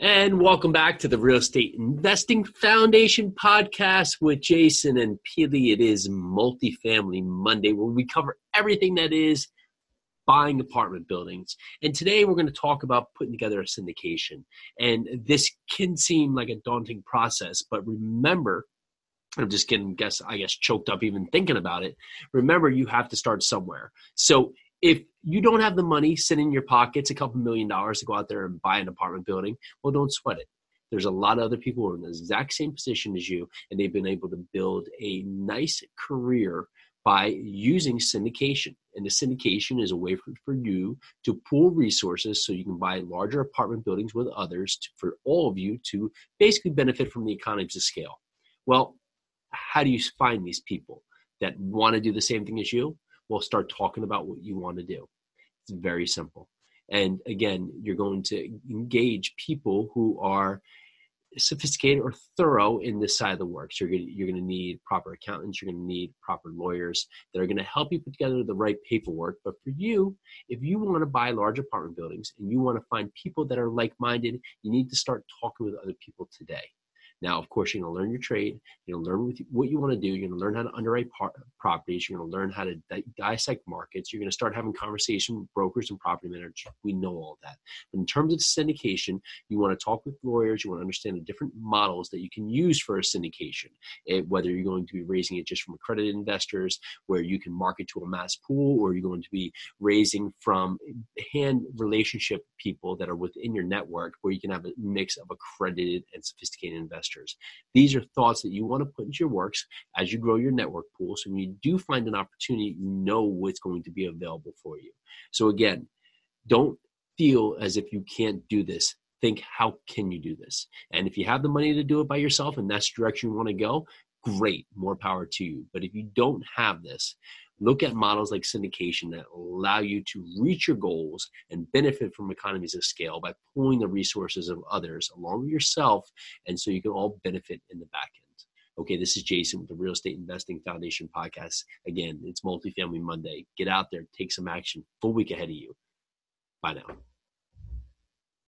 And welcome back to the Real Estate Investing Foundation podcast with Jason and Peely. It is Multifamily Monday where we cover everything that is buying apartment buildings. And today we're going to talk about putting together a syndication. And this can seem like a daunting process, but remember, I'm just getting guess I guess choked up even thinking about it. Remember, you have to start somewhere. So if you don't have the money sitting in your pockets, a couple million dollars to go out there and buy an apartment building, well, don't sweat it. There's a lot of other people who are in the exact same position as you, and they've been able to build a nice career by using syndication. And the syndication is a way for, for you to pool resources so you can buy larger apartment buildings with others to, for all of you to basically benefit from the economies of scale. Well, how do you find these people that want to do the same thing as you? Well, start talking about what you want to do. It's very simple. And again, you're going to engage people who are sophisticated or thorough in this side of the work. So you're going, to, you're going to need proper accountants, you're going to need proper lawyers that are going to help you put together the right paperwork. But for you, if you want to buy large apartment buildings and you want to find people that are like minded, you need to start talking with other people today. Now, of course, you're going to learn your trade. You're going to learn what you want to do. You're going to learn how to underwrite par- properties. You're going to learn how to di- dissect markets. You're going to start having conversation with brokers and property managers. We know all that. But in terms of syndication, you want to talk with lawyers. You want to understand the different models that you can use for a syndication. It, whether you're going to be raising it just from accredited investors, where you can market to a mass pool, or you're going to be raising from hand relationship people that are within your network, where you can have a mix of accredited and sophisticated investors investors. These are thoughts that you want to put into your works as you grow your network pool. So when you do find an opportunity, you know what's going to be available for you. So again, don't feel as if you can't do this. Think, how can you do this? And if you have the money to do it by yourself and that's the direction you want to go, great, more power to you. But if you don't have this, Look at models like syndication that allow you to reach your goals and benefit from economies of scale by pulling the resources of others along with yourself, and so you can all benefit in the back end. Okay, this is Jason with the Real Estate Investing Foundation podcast. Again, it's Multifamily Monday. Get out there, take some action. Full week ahead of you. Bye now.